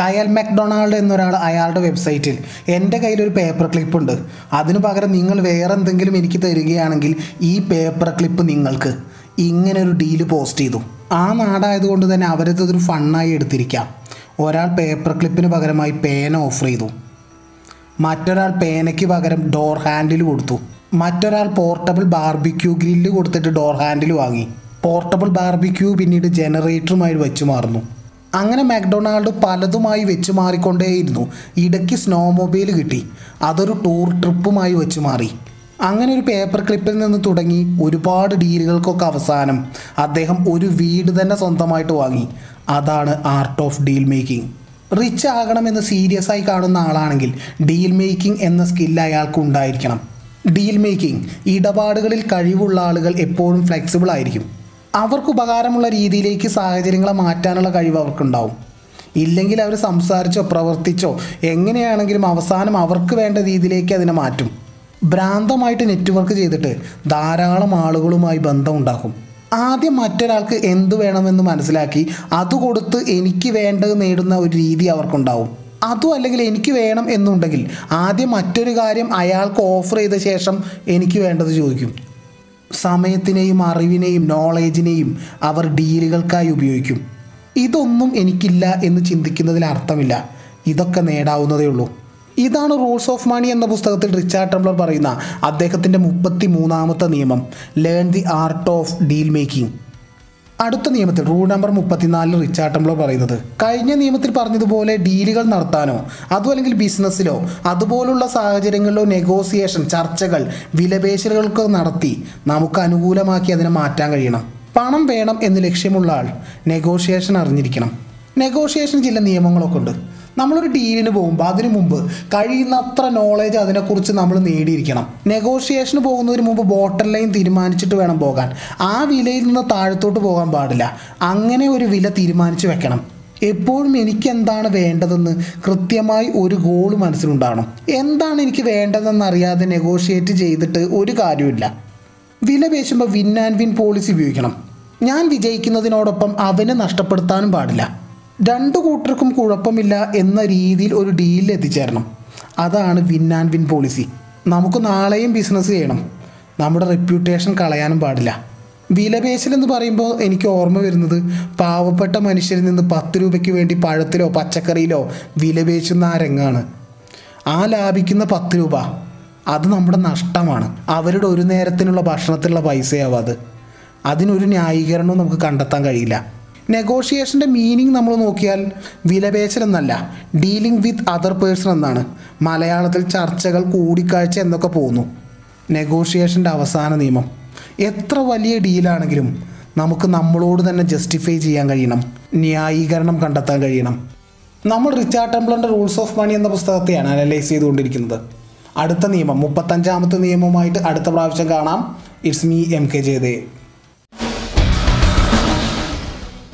കയൽ McDonald എന്നൊരാൾ അയാളുടെ വെബ്സൈറ്റിൽ എന്റെ കയ്യിലൊരു പേപ്പർ ക്ലിപ്പ് ഉണ്ട് അതിനു പകരം നിങ്ങൾ വേറെ എന്തെങ്കിലും എനിക്ക് തരികയാണെങ്കിൽ ഈ പേപ്പർ ക്ലിപ്പ് നിങ്ങൾക്ക് ഇങ്ങനെ ഒരു ഡീൽ പോസ്റ്റ് ചെയ്തു. ആ നാടായതുകൊണ്ട് തന്നെ അവരത് ഒരു ഫണ്ണായി എടുത്തിരിക്കാം. ഒരാൾ പേപ്പർ ക്ലിപ്പിന് പകരമായി പേന ഓഫർ ചെയ്തു. മറ്റൊരാൾ പേനയ്ക്ക് പകരം ഡോർ ഹാൻഡിൽ കൊടുത്തു. മറ്റൊരാൾ പോർട്ടബിൾ ബാർബിക്യൂ ഗ്രില്ല് കൊടുത്തിട്ട് ഡോർ ഹാൻഡിൽ വാങ്ങി. പോർട്ടബിൾ ബാർബിക്യൂ പിന്നീട് ജനറേറ്ററുമായി വെച്ചു മാറുന്നു. അങ്ങനെ മാക്ഡൊണാൾഡ് പലതുമായി വെച്ച് മാറിക്കൊണ്ടേയിരുന്നു. ഇടയ്ക്ക് സ്നോ മൊബൈൽ കിട്ടി. അതൊരു ടൂർ ട്രിപ്പുമായി വെച്ച് മാറി. അങ്ങനെ ഒരു പേപ്പർ ക്ലിപ്പിൽ നിന്ന് തുടങ്ങി ഒരുപാട് ഡീലുകൾക്കൊക്കെ അവസാനം അദ്ദേഹം ഒരു വീട് തന്നെ സ്വന്തമായിട്ട് വാങ്ങി. അതാണ് art of deal making rich ആകണമെന്ന് serious ആയി കാണുന്ന ആളാണെങ്കിൽ ഡീൽ മേക്കിംഗ് എന്ന സ്കില്ല് അയാൾക്ക് ഉണ്ടായിരിക്കണം. ഡീൽ മേക്കിംഗ് ഇടപാടുകളിൽ കഴിവുള്ള ആളുകൾ എപ്പോഴും ഫ്ലെക്സിബിൾ ആയിരിക്കും. അവർക്ക് ഉപകാരമുള്ള രീതിയിലേക്ക് സാഹചര്യങ്ങളെ മാറ്റാനുള്ള കഴിവ് അവർക്കുണ്ടാവും. ഇല്ലെങ്കിൽ അവർ സംസാരിച്ചോ പ്രവർത്തിച്ചോ എങ്ങനെയാണെങ്കിലും അവസാനം അവർക്ക് വേണ്ട രീതിയിലേക്ക് അതിനെ മാറ്റും. ഭ്രാന്തമായിട്ട് നെറ്റ്വർക്ക് ചെയ്തിട്ട് ധാരാളം ആളുകളുമായി ബന്ധമുണ്ടാക്കും. ആദ്യം മറ്റൊരാൾക്ക് എന്തു വേണമെന്ന് മനസ്സിലാക്കി അത് കൊടുത്ത് എനിക്ക് വേണ്ടത് നേടുന്ന ഒരു രീതി അവർക്കുണ്ടാവും. അതും അല്ലെങ്കിൽ എനിക്ക് വേണം എന്നുണ്ടെങ്കിൽ ആദ്യം മറ്റൊരു കാര്യം അയാൾക്ക് ഓഫർ ചെയ്ത ശേഷം എനിക്ക് വേണ്ടത് ചോദിക്കും. സമയത്തിനെയും അറിവിനെയും നോളേജിനെയും അവർ ഡീലുകൾക്കായി ഉപയോഗിക്കും. ഇതൊന്നും എനിക്കില്ല എന്ന് ചിന്തിക്കുന്നതിൽ അർത്ഥമില്ല. ഇതൊക്കെ നേടാവുന്നതേ ഉള്ളൂ. ഇതാണ് റൂൾസ് ഓഫ് മണി എന്ന പുസ്തകത്തിൽ റിച്ചാർഡ് ടംബ്ലർ പറയുന്ന അദ്ദേഹത്തിന്റെ മുപ്പത്തി മൂന്നാമത്തെ നിയമം learn the art of deal making അടുത്ത നിയമത്തിൽ റൂൾ നമ്പർ മുപ്പത്തിനാലിൽ റിച്ചാട്ടംബ്ലോ പറയുന്നത് കഴിഞ്ഞ നിയമത്തിൽ പറഞ്ഞതുപോലെ ഡീലുകൾ നടത്താനോ അതോ അല്ലെങ്കിൽ ബിസിനസ്സിലോ അതുപോലുള്ള സാഹചര്യങ്ങളിലോ നെഗോസിയേഷൻ ചർച്ചകൾ വിലപേശലുകൾക്ക് നടത്തി നമുക്ക് അനുകൂലമാക്കി അതിനെ മാറ്റാൻ കഴിയണം. പണം വേണം എന്ന് ലക്ഷ്യമുള്ള ആൾ നെഗോഷിയേഷൻ അറിഞ്ഞിരിക്കണം. നെഗോഷിയേഷൻ ചില നിയമങ്ങളൊക്കെ ഉണ്ട്. നമ്മളൊരു ഡീലിന് പോകുമ്പോൾ അതിനു മുമ്പ് കഴിയുന്നത്ര നോളേജ് അതിനെക്കുറിച്ച് നമ്മൾ നേടിയിരിക്കണം. നെഗോഷിയേഷന് പോകുന്നതിന് മുമ്പ് ബോട്ടൽ ലൈൻ തീരുമാനിച്ചിട്ട് വേണം പോകാൻ. ആ വിലയിൽ നിന്ന് താഴത്തോട്ട് പോകാൻ പാടില്ല. അങ്ങനെ ഒരു വില തീരുമാനിച്ച് വെക്കണം. എപ്പോഴും എനിക്ക് എന്താണ് വേണ്ടതെന്ന് കൃത്യമായി ഒരു ഗോൾ മനസ്സിലുണ്ടാകണം എന്താണ് എനിക്ക് വേണ്ടതെന്ന് അറിയാതെ നെഗോഷിയേറ്റ് ചെയ്തിട്ട് ഒരു കാര്യമില്ല വില പേശുമ്പോൾ വിൻ ആൻഡ് വിൻ പോളിസി ഉപയോഗിക്കണം. ഞാൻ വിജയിക്കുന്നതിനോടൊപ്പം അവന് നഷ്ടപ്പെടുത്താനും പാടില്ല. രണ്ടു കൂട്ടർക്കും കുഴപ്പമില്ല എന്ന രീതിയിൽ ഒരു ഡീലിൽ എത്തിച്ചേരണം. അതാണ് വിൻ ആൻഡ് വിൻ പോളിസി നമുക്ക് നാളെയും ബിസിനസ് ചെയ്യണം. നമ്മുടെ റെപ്യൂട്ടേഷൻ കളയാനും പാടില്ല. വിലപേശൽ എന്ന് പറയുമ്പോൾ എനിക്ക് ഓർമ്മ വരുന്നത് പാവപ്പെട്ട മനുഷ്യരിൽ നിന്ന് പത്ത് രൂപയ്ക്ക് വേണ്ടി പഴത്തിലോ പച്ചക്കറിയിലോ വിലപേശുന്ന ആ രംഗമാണ് ആ ലാഭിക്കുന്ന പത്ത് രൂപ അത് നമ്മുടെ നഷ്ടമാണ്. അവരുടെ ഒരു നേരത്തിനുള്ള ഭക്ഷണത്തിനുള്ള പൈസയാവും അത്. അതിനൊരു ന്യായീകരണവും നമുക്ക് കണ്ടെത്താൻ കഴിയില്ല. നെഗോഷിയേഷന്റെ മീനിങ് നമ്മൾ നോക്കിയാൽ വിലപേശൽ എന്നല്ല ഡീലിംഗ് വിത്ത് അതർ പേഴ്സൺ എന്നാണ്. മലയാളത്തിൽ ചർച്ചകൾ കൂടിക്കാഴ്ച എന്നൊക്കെ പോകുന്നു. നെഗോഷിയേഷന്റെ അവസാന നിയമം. എത്ര വലിയ ഡീലാണെങ്കിലും നമുക്ക് നമ്മളോട് തന്നെ ജസ്റ്റിഫൈ ചെയ്യാൻ കഴിയണം. ന്യായീകരണം കണ്ടെത്താൻ കഴിയണം. നമ്മൾ റിച്ചാർഡ് ടെംപ്ലറിന്റെ റൂൾസ് ഓഫ് മണി എന്ന പുസ്തകത്തെയാണ് അനലൈസ് ചെയ്തുകൊണ്ടിരിക്കുന്നത്. അടുത്ത നിയമം മുപ്പത്തഞ്ചാമത്തെ നിയമവുമായിട്ട് അടുത്ത പ്രാവശ്യം കാണാം. It's me M K Jayadev